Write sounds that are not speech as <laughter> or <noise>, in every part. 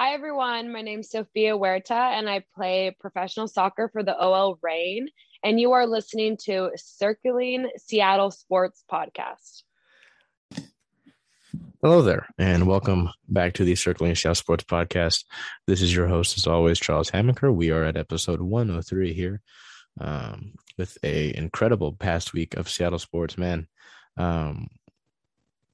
Hi, everyone. My name is Sofia Huerta, and I play professional soccer for the OL Reign. And you are listening to Circling Seattle Sports Podcast. Hello there, and welcome back to the Circling Seattle Sports Podcast. This is your host, as always, Charles Hamaker. We are at episode 103 here um, with a incredible past week of Seattle sports. Man, um,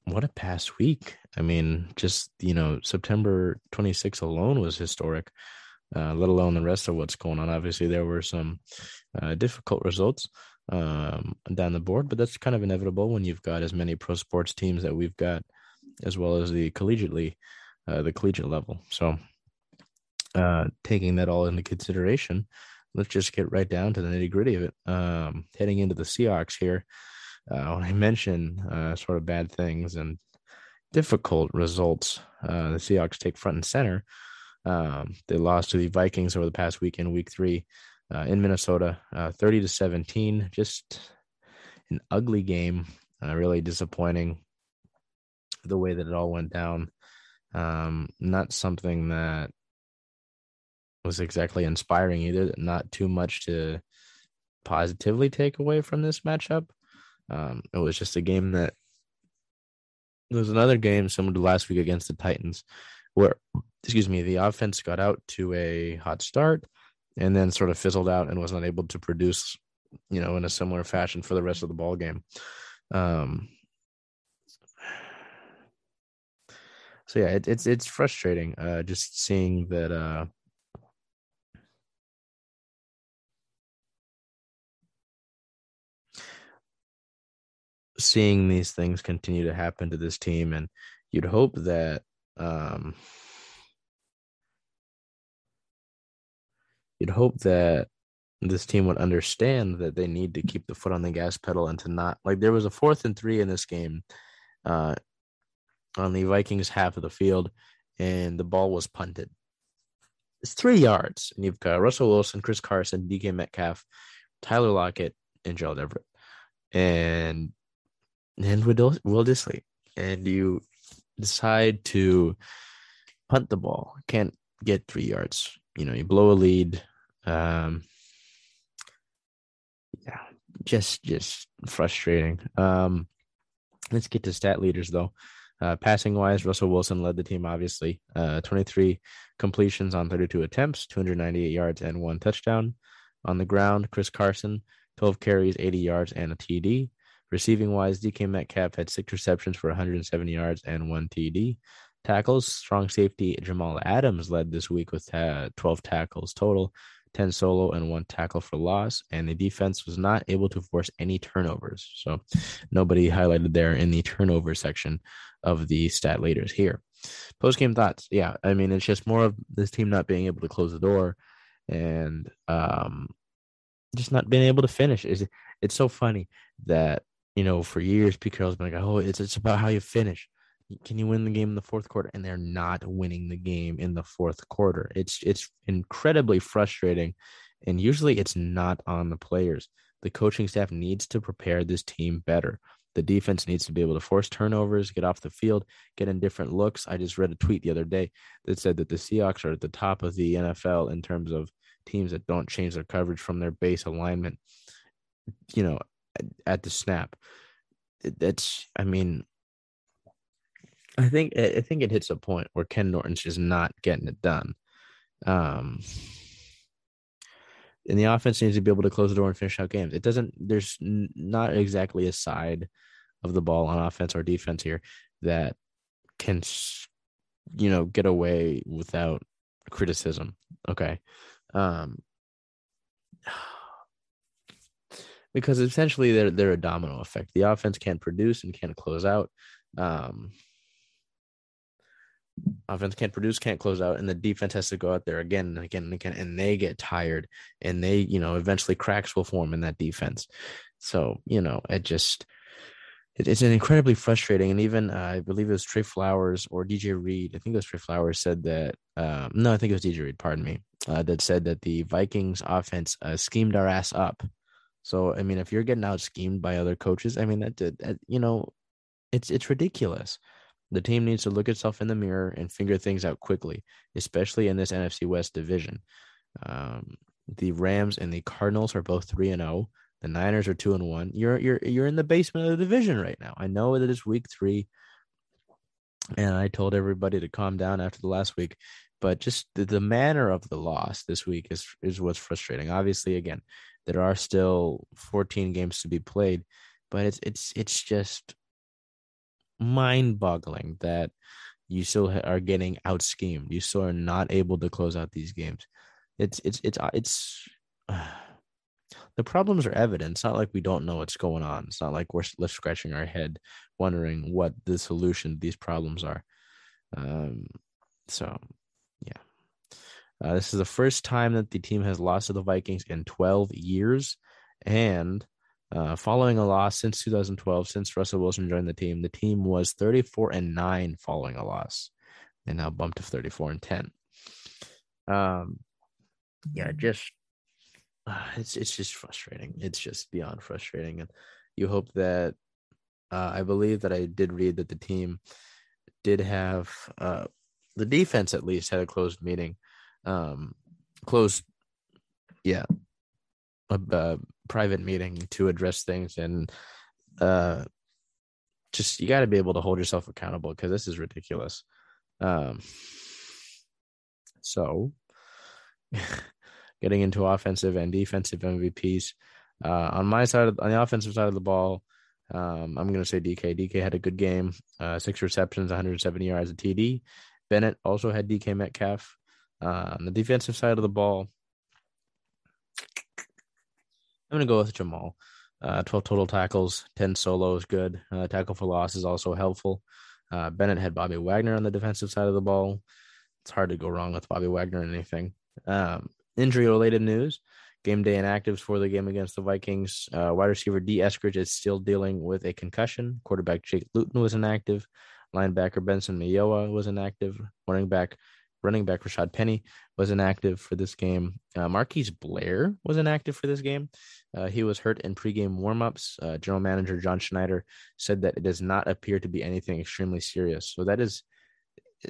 what a past week! I mean, just you know, September 26th alone was historic. Uh, let alone the rest of what's going on. Obviously, there were some uh, difficult results um, down the board, but that's kind of inevitable when you've got as many pro sports teams that we've got as well as the collegiately, uh, the collegiate level. So, uh, taking that all into consideration, let's just get right down to the nitty gritty of it. Um, heading into the Seahawks here, uh, when I mention uh, sort of bad things and difficult results, uh, the Seahawks take front and center. Um, they lost to the Vikings over the past week in week three uh, in Minnesota, uh, 30 to 17. Just an ugly game, uh, really disappointing the way that it all went down. Um, not something that was exactly inspiring either. Not too much to positively take away from this matchup. Um, it was just a game that there was another game similar to last week against the Titans, where excuse me, the offense got out to a hot start and then sort of fizzled out and was not able to produce, you know, in a similar fashion for the rest of the ball game. Um, so yeah, it, it's it's frustrating uh, just seeing that. Uh, seeing these things continue to happen to this team, and you'd hope that um, you'd hope that this team would understand that they need to keep the foot on the gas pedal and to not like there was a fourth and three in this game uh, on the Vikings half of the field, and the ball was punted. It's three yards, and you've got Russell Wilson, Chris Carson, DK Metcalf, Tyler Lockett, and Gerald Everett, and and Will, Will Dissly, and you decide to punt the ball. Can't get three yards. You know, you blow a lead. Um, yeah, just just frustrating. Um, let's get to stat leaders though. Uh, passing wise, Russell Wilson led the team, obviously. Uh, 23 completions on 32 attempts, 298 yards, and one touchdown. On the ground, Chris Carson, 12 carries, 80 yards, and a TD. Receiving wise, DK Metcalf had six receptions for 170 yards and one TD. Tackles, strong safety Jamal Adams led this week with uh, 12 tackles total, 10 solo and one tackle for loss. And the defense was not able to force any turnovers. So nobody highlighted there in the turnover section of the stat leaders here. Post game thoughts. Yeah, I mean, it's just more of this team not being able to close the door and um, just not being able to finish. Is It's so funny that, you know, for years, Pete Carroll's been like, oh, it's, it's about how you finish. Can you win the game in the fourth quarter? And they're not winning the game in the fourth quarter. It's it's incredibly frustrating. And usually it's not on the players. The coaching staff needs to prepare this team better. The defense needs to be able to force turnovers, get off the field, get in different looks. I just read a tweet the other day that said that the Seahawks are at the top of the NFL in terms of teams that don't change their coverage from their base alignment, you know, at the snap. That's, I mean, I think I think it hits a point where Ken Norton's just not getting it done. Um, and the offense needs to be able to close the door and finish out games. It doesn't. There's not exactly a side of the ball on offense or defense here that can, you know, get away without criticism. Okay. Um, because essentially they're they're a domino effect. The offense can't produce and can't close out. Um, offense can't produce, can't close out, and the defense has to go out there again and again and again, and they get tired, and they, you know, eventually cracks will form in that defense. So, you know, it just it, it's an incredibly frustrating. And even uh, I believe it was Trey Flowers or DJ Reed. I think it was Trey Flowers said that. Um, no, I think it was DJ Reed. Pardon me. Uh, that said that the Vikings offense uh, schemed our ass up. So I mean, if you're getting out schemed by other coaches, I mean that, that, you know, it's it's ridiculous The team needs to look itself in the mirror and figure things out quickly, especially in this NFC West division. Um, the Rams and the Cardinals are both three and zero. Oh. The Niners are two and one. You're you're you're in the basement of the division right now. I know that it's week three, and I told everybody to calm down after the last week, but just the, the manner of the loss this week is is what's frustrating. Obviously, again, there are still 14 games to be played, but it's it's it's just mind-boggling that you still are getting out schemed. You still are not able to close out these games. It's it's it's uh, it's. Uh, <sighs> the problems are evident. It's not like we don't know what's going on. It's not like we're left scratching our head, wondering what the solution to these problems are. Um, so, uh, this is the first time that the team has lost to the Vikings in 12 years, and uh, following a loss since 2012, since Russell Wilson joined the team, the team was 34 and nine following a loss, and now bumped to 34 and 10. Um, yeah, just uh, it's it's just frustrating. It's just beyond frustrating, and you hope that uh, I believe that I did read that the team did have uh, the defense at least had a closed meeting, um, closed, yeah, a, a private meeting to address things and uh just you got to be able to hold yourself accountable because this is ridiculous um so <laughs> getting into offensive and defensive MVPs. Uh, on my side, of, on the offensive side of the ball, um, I'm going to say DK. DK had a good game, uh, six receptions, 170 yards, a TD. Bennett also had DK Metcalf. Uh, on the defensive side of the ball, I'm going to go with Jamal. Uh, 12 total tackles, 10 solos, good. Uh, tackle for loss is also helpful. Uh, Bennett had Bobby Wagner on the defensive side of the ball. It's hard to go wrong with Bobby Wagner or anything. Um, Injury related news game day inactives for the game against the Vikings. Uh, wide receiver Dee Eskridge is still dealing with a concussion. Quarterback Jake Luton was inactive. Linebacker Benson Mayowa was inactive. Running back running back Rashad Penny was inactive for this game. Uh, Marquise Blair was inactive for this game. Uh, he was hurt in pregame warmups. Uh, General Manager John Schneider said that it does not appear to be anything extremely serious. So that is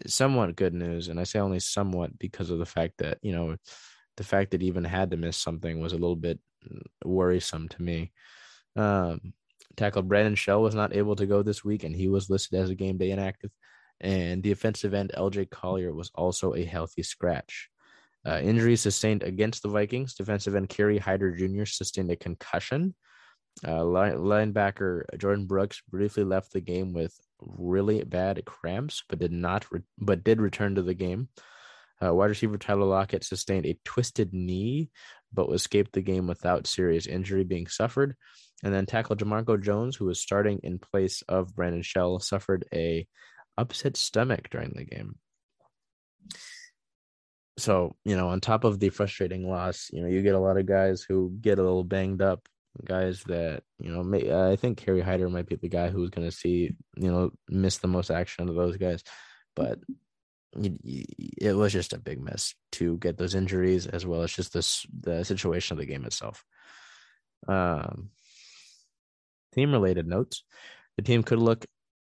somewhat good news, and I say only somewhat because of the fact that you know the fact that he even had to miss something was a little bit worrisome to me. Um, tackle Brandon Shell was not able to go this week, and he was listed as a game day inactive. And the offensive end LJ Collier was also a healthy scratch. Uh, injuries sustained against the Vikings. Defensive end Kerry Hyder Jr. sustained a concussion. Uh, linebacker Jordyn Brooks briefly left the game with really bad cramps, but did not re- but did return to the game. Uh, wide receiver Tyler Lockett sustained a twisted knee, but escaped the game without serious injury being suffered. And then tackle Jamarco Jones, who was starting in place of Brandon Shell, suffered a upset stomach during the game. So, you know, on top of the frustrating loss, you know, you get a lot of guys who get a little banged up, guys that, you know, may, I think Kerry Hyder might be the guy who's going to see, you know, miss the most action of those guys. But it was just a big miss to get those injuries as well as just this the situation of the game itself. Um, team related notes: the team could look.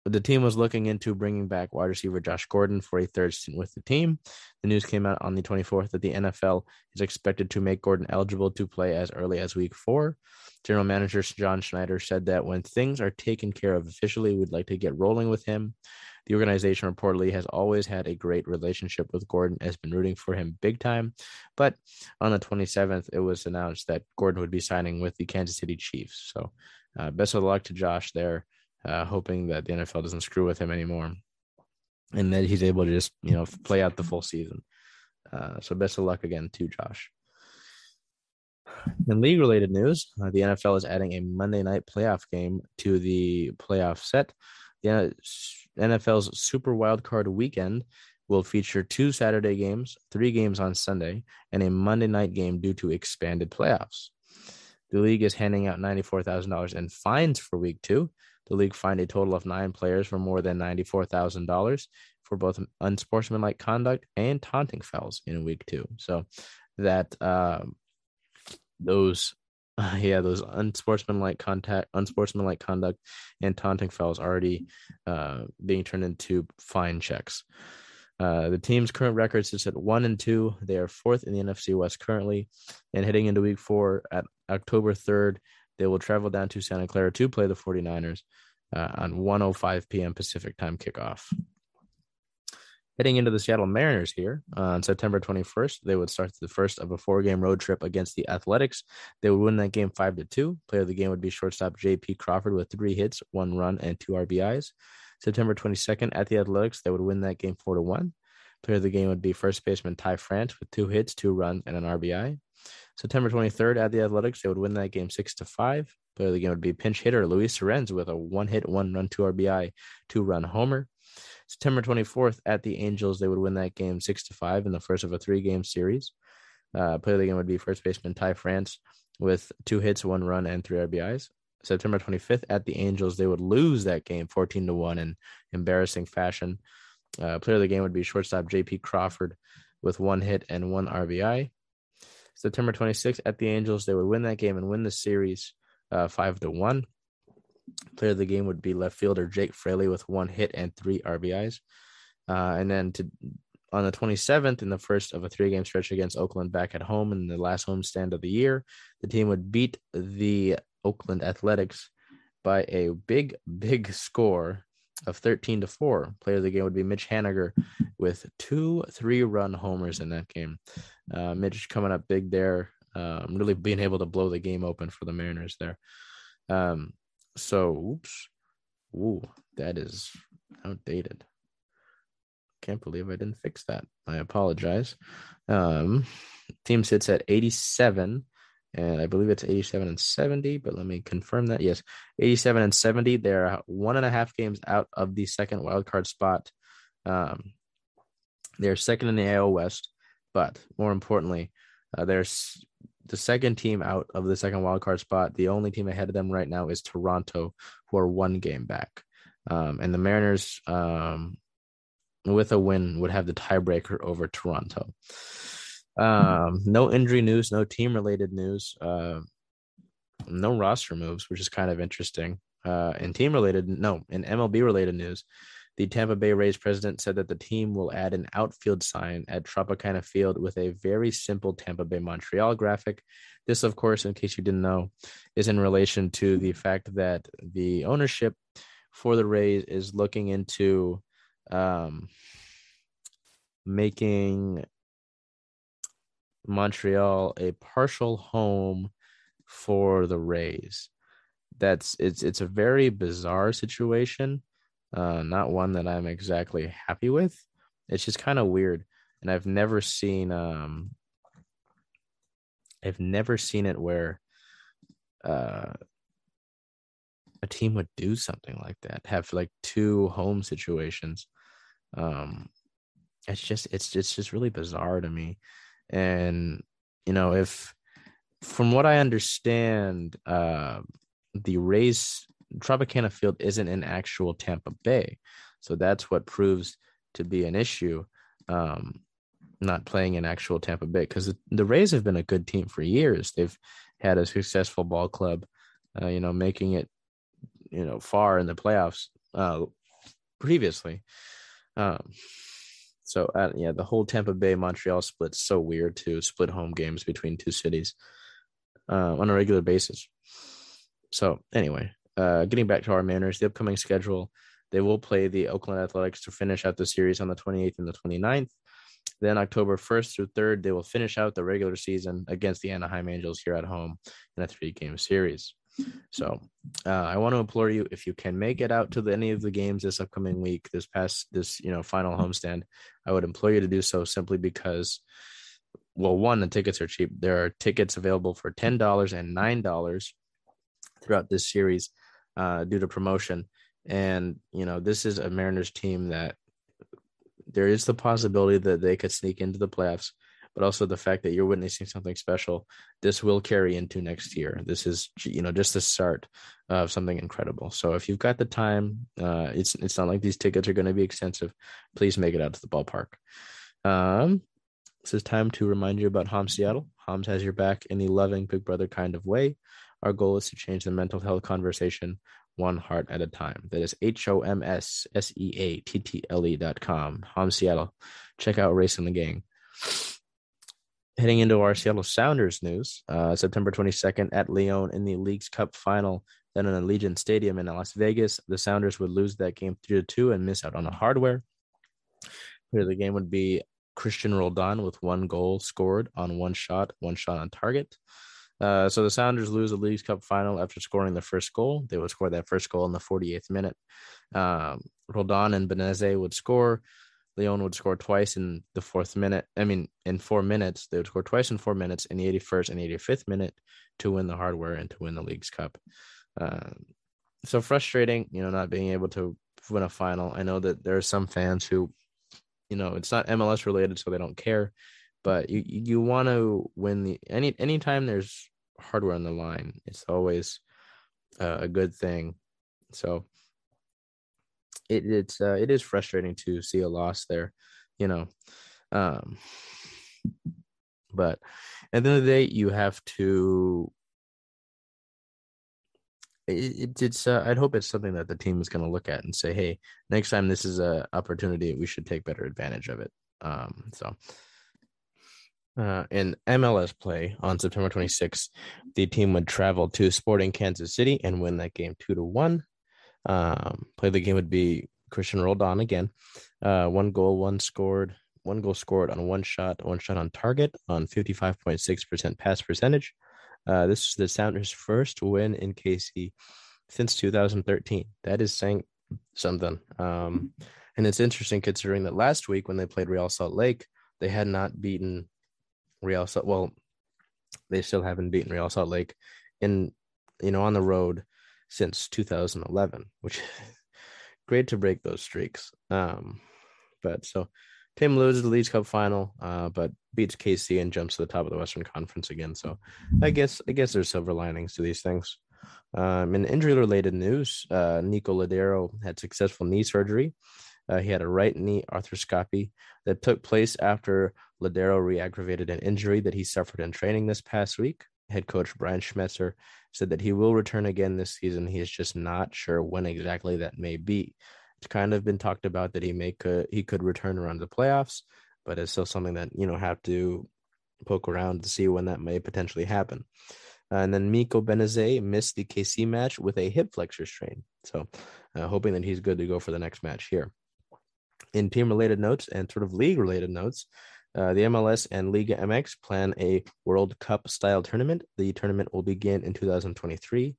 The team was looking into bringing back wide receiver Josh Gordon for a third stint with the team. The news came out on the 24th that the NFL is expected to make Gordon eligible to play as early as week four. General manager John Schneider said that when things are taken care of officially, we'd like to get rolling with him. The organization reportedly has always had a great relationship with Gordon, has been rooting for him big time. But on the 27th, it was announced that Gordon would be signing with the Kansas City Chiefs. So uh, best of luck to Josh there, uh, hoping that the NFL doesn't screw with him anymore and that he's able to just, you know, play out the full season. Uh, so best of luck again to Josh. In league related news, uh, the NFL is adding a Monday night playoff game to the playoff set. The NFL's Super Wildcard Weekend will feature two Saturday games, three games on Sunday, and a Monday night game due to expanded playoffs. The league is handing out $94,000 in fines for week two. The league fined a total of nine players for more than $94,000 for both unsportsmanlike conduct and taunting fouls in week two. So that uh, those uh, <laughs> yeah, those unsportsmanlike contact, unsportsmanlike conduct, and taunting fouls already uh, being turned into fine checks. Uh, the team's current record sits at one and two. They are fourth in the NFC West currently, and heading into Week Four at October third, they will travel down to Santa Clara to play the 49ers uh, on 1:05 p.m. Pacific time kickoff. Heading into the Seattle Mariners here on September 21st, they would start the first of a four-game road trip against the Athletics. They would win that game five to two. Player of the game would be shortstop J.P. Crawford with three hits, one run, and two RBIs. September 22nd at the Athletics, they would win that game four to one. Player of the game would be first baseman Ty France with two hits, two runs, and an RBI. September 23rd at the Athletics, they would win that game six to five. Player of the game would be pinch hitter Luis Torrens with a one hit, one run, two RBI, two run homer. September 24th at the Angels, they would win that game six to five in the first of a three game series. Uh, player of the game would be first baseman Ty France with two hits, one run, and three RBIs. September 25th at the Angels, they would lose that game 14 to 1 in embarrassing fashion. Uh, player of the game would be shortstop JP Crawford with one hit and one RBI. September 26th at the Angels, they would win that game and win the series uh, 5 to 1. Player of the game would be left fielder Jake Fraley with one hit and three RBIs. Uh, and then to on the 27th, in the first of a three game stretch against Oakland back at home in the last home stand of the year, the team would beat the Oakland Athletics by a big, big score of 13 to 4. Player of the game would be Mitch Haniger with two three run homers in that game. Uh, Mitch coming up big there, um, really being able to blow the game open for the Mariners there. Um, so, oops. Ooh, that is outdated. Can't believe I didn't fix that. I apologize. Um, team sits at 87, and I believe it's 87 and 70, but let me confirm that. Yes, 87 and 70. They're one and a half games out of the second wildcard spot. Um, they're second in the AL West, but more importantly, uh, there's the second team out of the second wildcard spot. The only team ahead of them right now is Toronto, who are one game back. Um, and the Mariners, um, with a win, would have the tiebreaker over Toronto. Um, no injury news, no team related news, uh, no roster moves, which is kind of interesting. Uh, and team related, no, in MLB related news, the Tampa Bay Rays president said that the team will add an outfield sign at Tropicana Field with a very simple Tampa Bay Montreal graphic. This, of course, in case you didn't know, is in relation to the fact that the ownership for the Rays is looking into um, making Montreal a partial home for the Rays. That's it's it's a very bizarre situation uh, not one that I'm exactly happy with. It's just kind of weird, and I've never seen um, I've never seen it where uh, a team would do something like that, have like two home situations. Um, it's just it's it's just really bizarre to me, and you know if from what I understand, uh, the Rays Tropicana Field isn't in actual Tampa Bay. So that's what proves to be an issue. Um, not playing in actual Tampa Bay because the, the, Rays have been a good team for years. They've had a successful ball club, uh, you know, making it, you know, far in the playoffs uh, previously. Um, so uh, yeah, the whole Tampa Bay Montreal split's so weird to split home games between two cities uh, on a regular basis. So anyway, uh, getting back to our Mariners, the upcoming schedule, they will play the Oakland Athletics to finish out the series on the 28th and the 29th. Then October 1st through 3rd, they will finish out the regular season against the Anaheim Angels here at home in a three game series. So uh, I want to implore you if you can make it out to the, any of the games this upcoming week, this past this you know final homestand, I would implore you to do so simply because, well, one the tickets are cheap. There are tickets available for ten dollars and nine dollars throughout this series uh, due to promotion. And, you know, this is a Mariners team that there is the possibility that they could sneak into the playoffs, but also the fact that you're witnessing something special. This will carry into next year. This is, you know, just the start of something incredible. So if you've got the time, uh, it's it's not like these tickets are going to be expensive. Please make it out to the ballpark. Um, This is time to remind you about Hom Seattle. Homs has your back in the loving Big Brother kind of way. Our goal is to change the mental health conversation one heart at a time. That is H O M S S E A T T L E dot com. Hom Seattle. Check out Racing the Gang. Heading into our Seattle Sounders news, uh, September 22nd at Leon in the Leagues Cup final, then in Allegiant Stadium in Las Vegas, the Sounders would lose that game 3 to 2 and miss out on the hardware. Here, the game would be Cristian Roldan with one goal scored on one shot, one shot on target. Uh, so the Sounders lose the Leagues Cup final after scoring the first goal. They would score that first goal in the 48th minute. Um, Roldan and Benezet would score. Leon would score twice in the fourth minute. I mean, in four minutes, they would score twice in four minutes in the 81st and 85th minute to win the hardware and to win the Leagues Cup. Um, so frustrating, you know, not being able to win a final. I know that there are some fans who, you know, it's not MLS related, so they don't care. But you you want to win the any anytime there's hardware on the line, it's always uh, a good thing. So it it's uh, it is frustrating to see a loss there, you know. Um, but at the end of the day, you have to. It, it's uh, I'd hope it's something that the team is going to look at and say, hey, next time this is a opportunity, we should take better advantage of it. Um, so. Uh, in MLS play on September 26th, the team would travel to Sporting Kansas City and win that game two to one. Um, play the game would be Cristian Roldan again. Uh, one goal, one scored, one goal scored on one shot, one shot on target on 55.6% pass percentage. Uh, this is the Sounders' first win in KC since 2013. That is saying something. Um, and it's interesting considering that last week when they played Real Salt Lake, they had not beaten Real Salt. Well, they still haven't beaten Real Salt Lake in, you know, on the road since 2011, which <laughs> great to break those streaks. Um, but so Tim loses the Leagues Cup final, uh, but beats KC and jumps to the top of the Western Conference again. So I guess I guess there's silver linings to these things. Um, in injury related news, uh, Nico Lodeiro had successful knee surgery. Uh, he had a right knee arthroscopy that took place after Lodeiro re-aggravated an injury that he suffered in training this past week. Head coach Brian Schmetzer said that he will return again this season. He is just not sure when exactly that may be. It's kind of been talked about that he may could he could return around the playoffs, but it's still something that you know have to poke around to see when that may potentially happen. Uh, and then Nico Benezet missed the KC match with a hip flexor strain, so uh, hoping that he's good to go for the next match here. In team related notes and sort of league related notes, uh, the MLS and Liga MX plan a World Cup style tournament. The tournament will begin in 2023.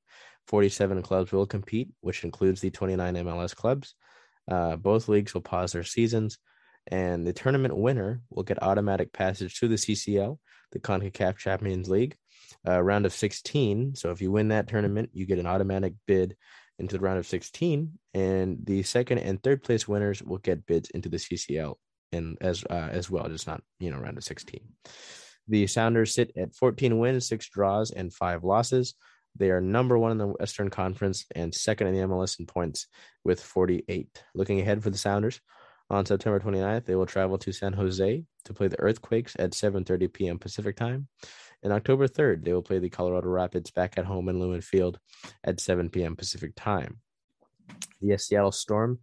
47 clubs will compete, which includes the 29 MLS clubs. Uh, both leagues will pause their seasons, and the tournament winner will get automatic passage to the CCL, the CONCACAF Champions League, uh, round of 16. So if you win that tournament, you get an automatic bid into the round of 16, and the second and third place winners will get bids into the CCL and as uh, as well, just not you know round of 16. The Sounders sit at 14 wins, six draws, and five losses. They are number one in the Western Conference and second in the MLS in points with 48. Looking ahead for the Sounders, on September 29th, they will travel to San Jose to play the Earthquakes at 7:30 p.m. Pacific time. And October 3rd, they will play the Colorado Rapids back at home in Lumen Field at 7 p.m. Pacific time. The Seattle Storm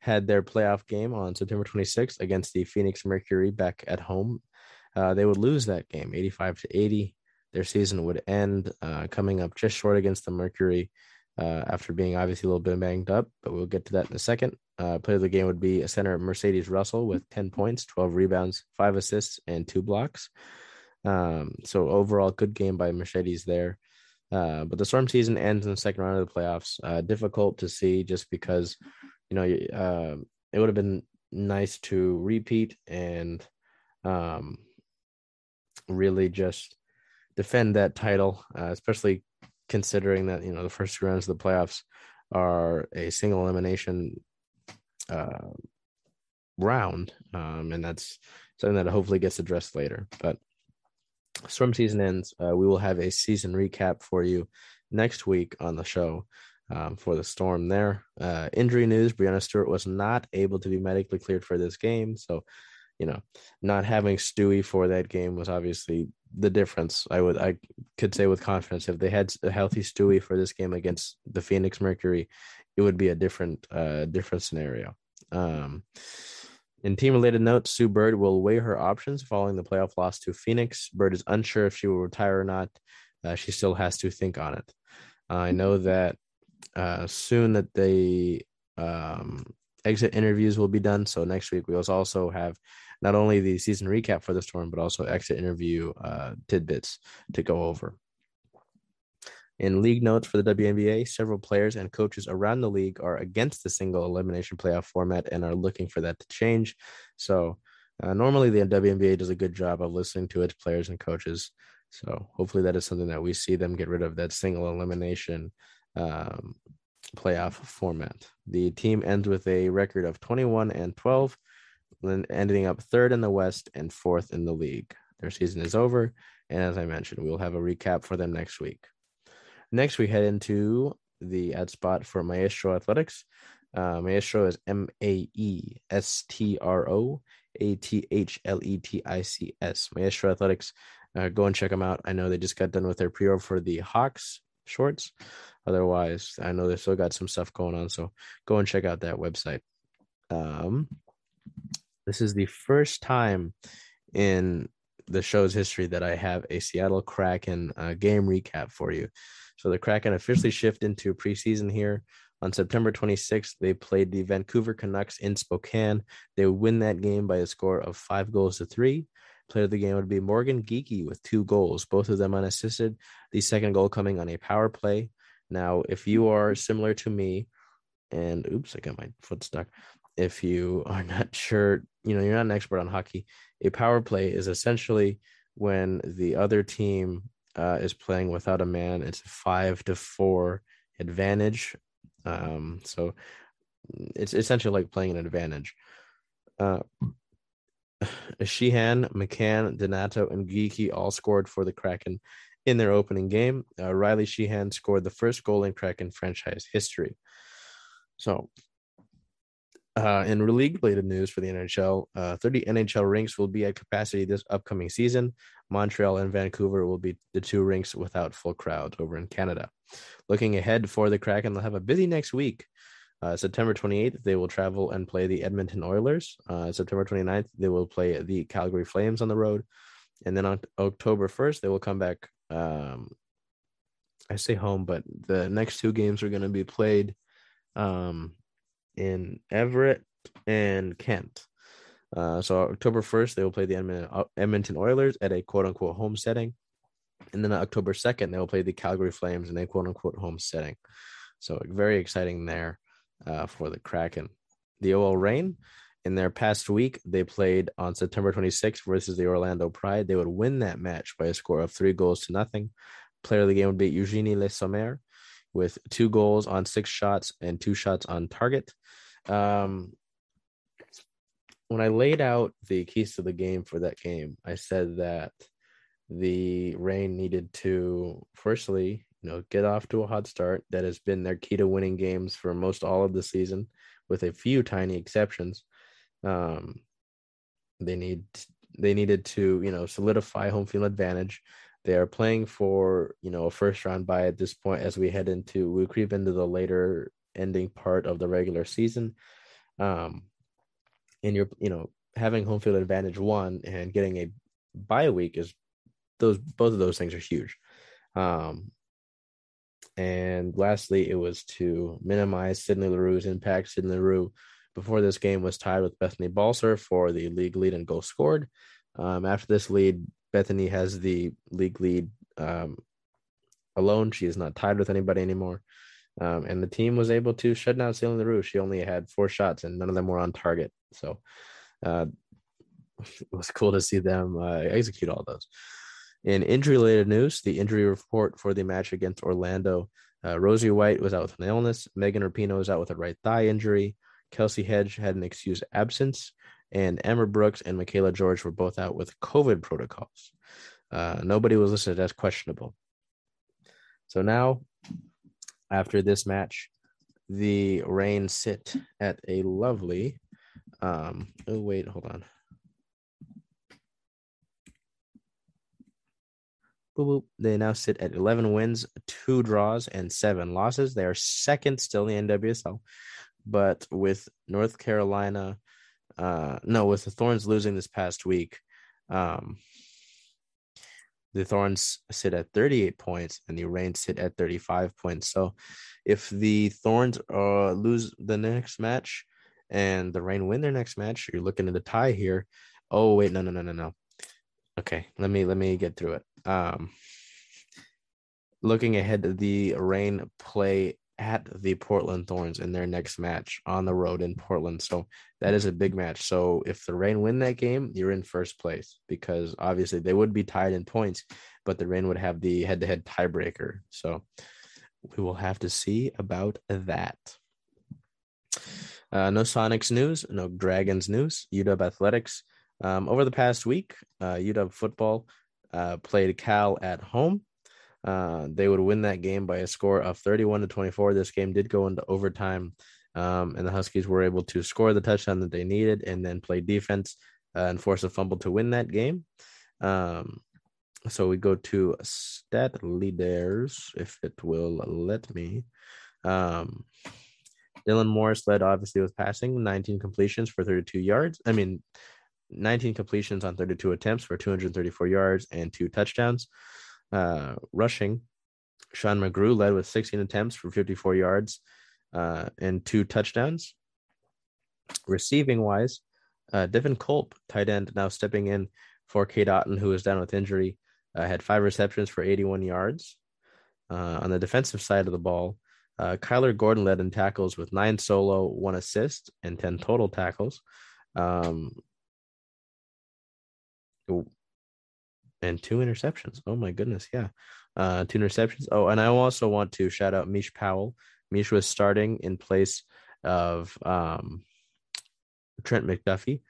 had their playoff game on September 26th against the Phoenix Mercury back at home. Uh, they would lose that game 85 to 80. Their season would end uh, coming up just short against the Mercury uh, after being obviously a little bit banged up, but we'll get to that in a second. Uh, player of the game would be a center Mercedes Russell with 10 points, 12 rebounds, five assists, and two blocks. Um, so overall, good game by Mercedes there. Uh, but the Storm season ends in the second round of the playoffs. Uh, difficult to see just because you know, uh, it would have been nice to repeat and um, really just defend that title, uh, especially considering that you know the first two rounds of the playoffs are a single elimination uh, round, um, and that's something that hopefully gets addressed later. But storm season ends. Uh, we will have a season recap for you next week on the show um, for the Storm there. Uh, injury news Breanna Stewart was not able to be medically cleared for this game. So, you know, not having Stewie for that game was obviously the difference. I would I could say with confidence if they had a healthy Stewie for this game against the Phoenix Mercury, it would be a different uh different scenario. Um in team related notes, Sue Bird will weigh her options following the playoff loss to Phoenix. Bird is unsure if she will retire or not. Uh, she still has to think on it. Uh, I know that uh, soon that they um, exit interviews will be done. So next week we'll also have not only the season recap for the Storm, but also exit interview uh, tidbits to go over. In league notes for the WNBA, several players and coaches around the league are against the single elimination playoff format and are looking for that to change. So, uh, normally the WNBA does a good job of listening to its players and coaches. So, hopefully, that is something that we see them get rid of that single elimination um, playoff format. The team ends with a record of 21 and 12, then ending up third in the West and fourth in the league. Their season is over. And as I mentioned, we'll have a recap for them next week. Next, we head into the ad spot for Maestro Athletics. Uh, Maestro is M A E S T R O A T H L E T I C S. Maestro Athletics. Uh, go and check them out. I know they just got done with their pre order for the Hawks shorts. Otherwise, I know they still got some stuff going on. So go and check out that website. Um, this is the first time in the show's history that I have a Seattle Kraken uh, game recap for you. So the Kraken officially shift into preseason here. On September 26th, they played the Vancouver Canucks in Spokane. They win that game by a score of five goals to three. Player of the game would be Morgan Geekie with two goals, both of them unassisted. The second goal coming on a power play. Now, if you are similar to me, and oops, I got my foot stuck. If you are not <laughs> sure, you know, you're not an expert on hockey, a power play is essentially when the other team uh, is playing without a man. It's a five to four advantage. Um, so it's essentially like playing an advantage. Uh, Sheahan, McCann, Donato, and Geekie all scored for the Kraken in their opening game. Uh, Riley Sheahan scored the first goal in Kraken franchise history. So uh, in league related news for the NHL, uh, 30 NHL rinks will be at capacity this upcoming season. Montreal and Vancouver will be the two rinks without full crowds over in Canada. Looking ahead for the Kraken, they'll have a busy next week. Uh, September 28th, they will travel and play the Edmonton Oilers. Uh, September 29th, they will play the Calgary Flames on the road. And then on October 1st, they will come back. Um, I say home, but the next two games are going to be played um, in Everett and Kent. Uh, so October 1st, they will play the uh, Edmonton Oilers at a quote unquote home setting. And then October 2nd, they will play the Calgary Flames in a quote unquote home setting. So very exciting there uh, for the Kraken. The OL Reign, in their past week, they played on September 26th versus the Orlando Pride. They would win that match by a score of three goals to nothing. Player of the game would be Eugenie Le Sommer with two goals on six shots and two shots on target. Um, when I laid out the keys to the game for that game, I said that the Reign needed to, firstly, you know, get off to a hot start. That has been their key to winning games for most all of the season, with a few tiny exceptions. Um, they need they needed to, you know, solidify home field advantage. They are playing for, you know, a first round bye at this point as we head into we creep into the later ending part of the regular season. Um, and you're, you know, having home field advantage one and getting a bye week is those both of those things are huge. Um, and lastly, it was to minimize Sydney Leroux's impact. Sydney Leroux, before this game, was tied with Bethany Balcer for the league lead in goals scored. Um, after this lead, Bethany has the league lead um, alone. She is not tied with anybody anymore. Um, and the team was able to shut down Sydney Leroux. She only had four shots, and none of them were on target. So uh, <laughs> it was cool to see them uh, execute all those. In injury related news, the injury report for the match against Orlando uh, Rosie White was out with an illness. Megan Rapinoe was out with a right thigh injury. Kelsey Hedge had an excused absence. And Emma Brooks and Michaela George were both out with COVID protocols. Uh, nobody was listed as questionable. So now, after this match, the Reign sit at a lovely. Um, oh, wait, hold on. They now sit at 11 wins, two draws, and seven losses. They are second still in the NWSL, but with North Carolina, uh, no, with the Thorns losing this past week, um, the Thorns sit at 38 points and the Reign sit at 35 points. So if the Thorns uh, lose the next match and the Reign win their next match, you're looking at a tie here. Oh, wait, no, no, no, no, no. Okay, let me let me get through it. Um looking ahead, the Reign play at the Portland Thorns in their next match on the road in Portland. So that is a big match. So if the Reign win that game, you're in first place because obviously they would be tied in points, but the Reign would have the head to head tiebreaker. So we will have to see about that. Uh, no Sonics news, no Dragons news. UW Athletics. Um, over the past week, uh, UW football uh, played Cal at home. Uh, they would win that game by a score of 31 to 24. This game did go into overtime, um, and the Huskies were able to score the touchdown that they needed and then play defense uh, and force a fumble to win that game. Um, so we go to stat leaders, if it will let me. Um, Dylan Morris led obviously with passing, 19 completions for 32 yards. I mean, 19 completions on 32 attempts for 234 yards and two touchdowns. Uh, rushing, Sean McGrew led with 16 attempts for 54 yards uh, and two touchdowns. Receiving wise, uh, Devin Culp, tight end, now stepping in for Cade Otton, who is down with injury, uh, had five receptions for 81 yards. Uh, on the defensive side of the ball, uh, Kyler Gordon led in tackles with nine solo, one assist, and 10 total tackles. Um, and two interceptions. Oh my goodness, yeah, uh, two interceptions. Oh, and I also want to shout out Mish Powell. Mish was starting in place of um, Trent McDuffie.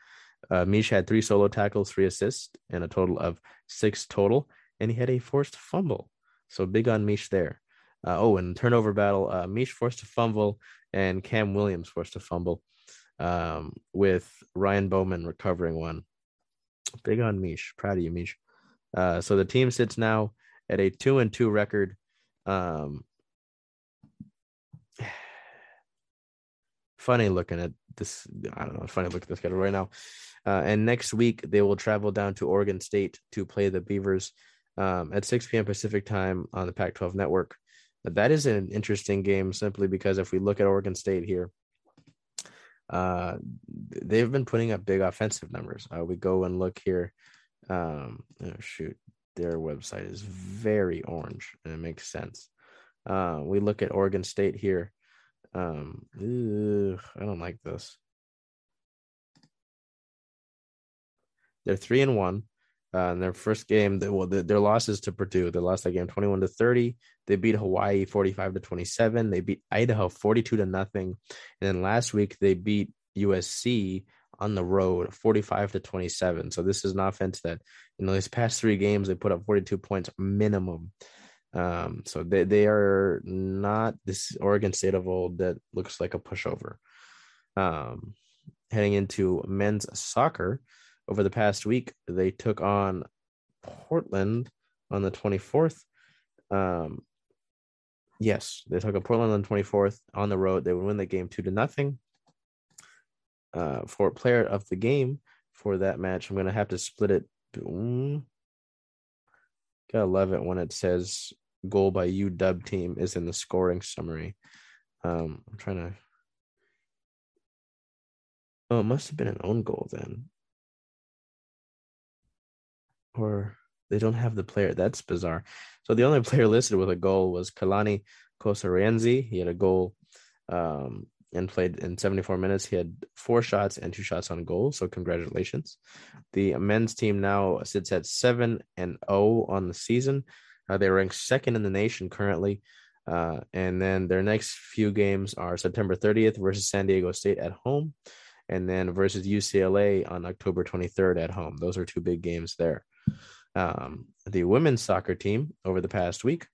Uh, Mish had three solo tackles, three assists, and a total of six total, and he had a forced fumble. So big on Mish there. Uh, oh, and turnover battle, uh, Mish forced a fumble, and Cam Williams forced a fumble, um, with Ryan Bowman recovering one. Big on Mish. Proud of you, Mish. Uh, so the team sits now at a two and two record. Um, <sighs> funny looking at this. I don't know. Funny look at this schedule right now. Uh, and next week they will travel down to Oregon State to play the Beavers um, at 6 p.m. Pacific time on the Pac-12 network. But that is an interesting game simply because if we look at Oregon State here, uh, they've been putting up big offensive numbers. Uh, we go and look here. Um, oh shoot, their website is very orange, and it makes sense. Uh, we look at Oregon State here. Um, ugh, I don't like this. They're three and one. Uh, in their first game, they, well, the, their losses to Purdue. They lost that game 21 to 30. They beat Hawaii 45 to 27. They beat Idaho 42 to nothing. And then last week they beat USC on the road 45 to 27. So this is an offense that, you know, these past three games they put up 42 points minimum. Um, so they, they are not this Oregon State of old that looks like a pushover. Um, heading into men's soccer, over the past week, they took on Portland on the 24th. Um, yes, they took on Portland on the 24th on the road. They would win the game two to nothing. Uh, for player of the game for that match, I'm gonna have to split it. Mm, gotta love it when it says goal by UW team is in the scoring summary. Um, I'm trying to. Oh, it must have been an own goal then or they don't have the player. That's bizarre. So the only <laughs> player listed with a goal was Kalani Kossa-Rienzi. He had a goal um, and played in 74 minutes. He had four shots and two shots on goal. So congratulations. The men's team now sits at seven and zero oh on the season. Uh, they rank second in the nation currently. Uh, and then their next few games are September 30th versus San Diego State at home, and then versus UCLA on October 23rd at home. Those are two big games there. Um, the women's soccer team over the past week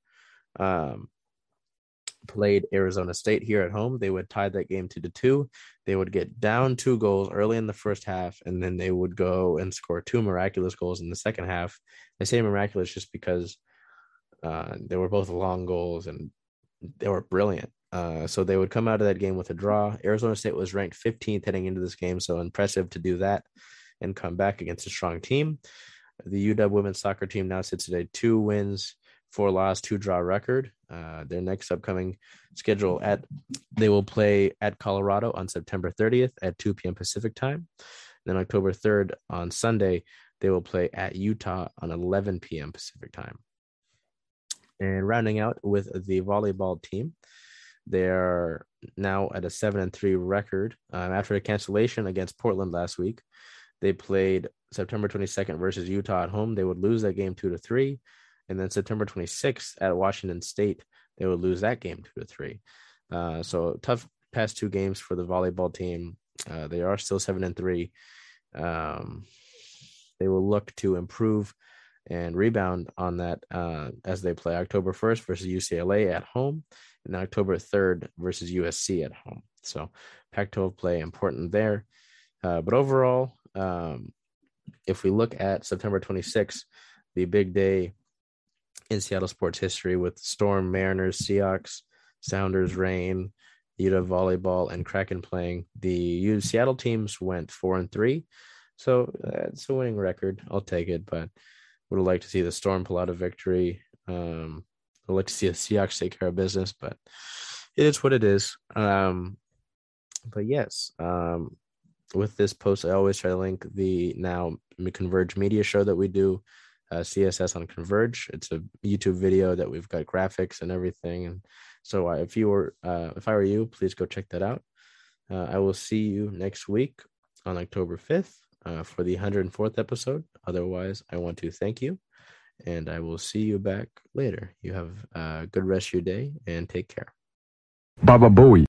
um, played Arizona State here at home. They would tie that game two to two. They would get down two goals early in the first half, and then they would go and score two miraculous goals in the second half. I say miraculous just because Uh, they were both long goals and they were brilliant. Uh, so they would come out of that game with a draw. Arizona State was ranked 15th heading into this game, so impressive to do that and come back against a strong team. The UW women's soccer team now sits at two wins, four loss, two draw record. Uh, their next upcoming schedule at they will play at Colorado on September 30th at 2 p.m. Pacific time. Then October 3rd on Sunday, they will play at Utah on 11 p.m. Pacific time. And rounding out with the volleyball team, they are now at a seven and three record um, after a cancellation against Portland last week. They played September 22nd versus Utah at home. They would lose that game two to three, and then September 26th at Washington State, they would lose that game two to three. Uh, so tough past two games for the volleyball team. Uh, they are still seven and three. Um, they will look to improve and rebound on that uh, as they play October 1st versus UCLA at home and October 3rd versus USC at home. So Pac 12 play important there. Uh, but overall, um, if we look at September 26th, the big day in Seattle sports history with Storm, Mariners, Seahawks, Sounders, Reign, Utah volleyball, and Kraken playing, the Seattle teams went four and three. So it's a winning record. I'll take it, but would have liked to see the Storm pull out a victory. Um, I'd like to see the Seahawks take care of business, but it is what it is. Um, but yes, um, with this post, I always try to link the now Converge Media show that we do, uh, CSS on Converge. It's a YouTube video that we've got graphics and everything. And so, uh, if you were, uh, if I were you, please go check that out. Uh, I will see you next week on October fifth uh, for the 104th episode. Otherwise, I want to thank you and I will see you back later. You have a good rest of your day and take care. Baba Booey.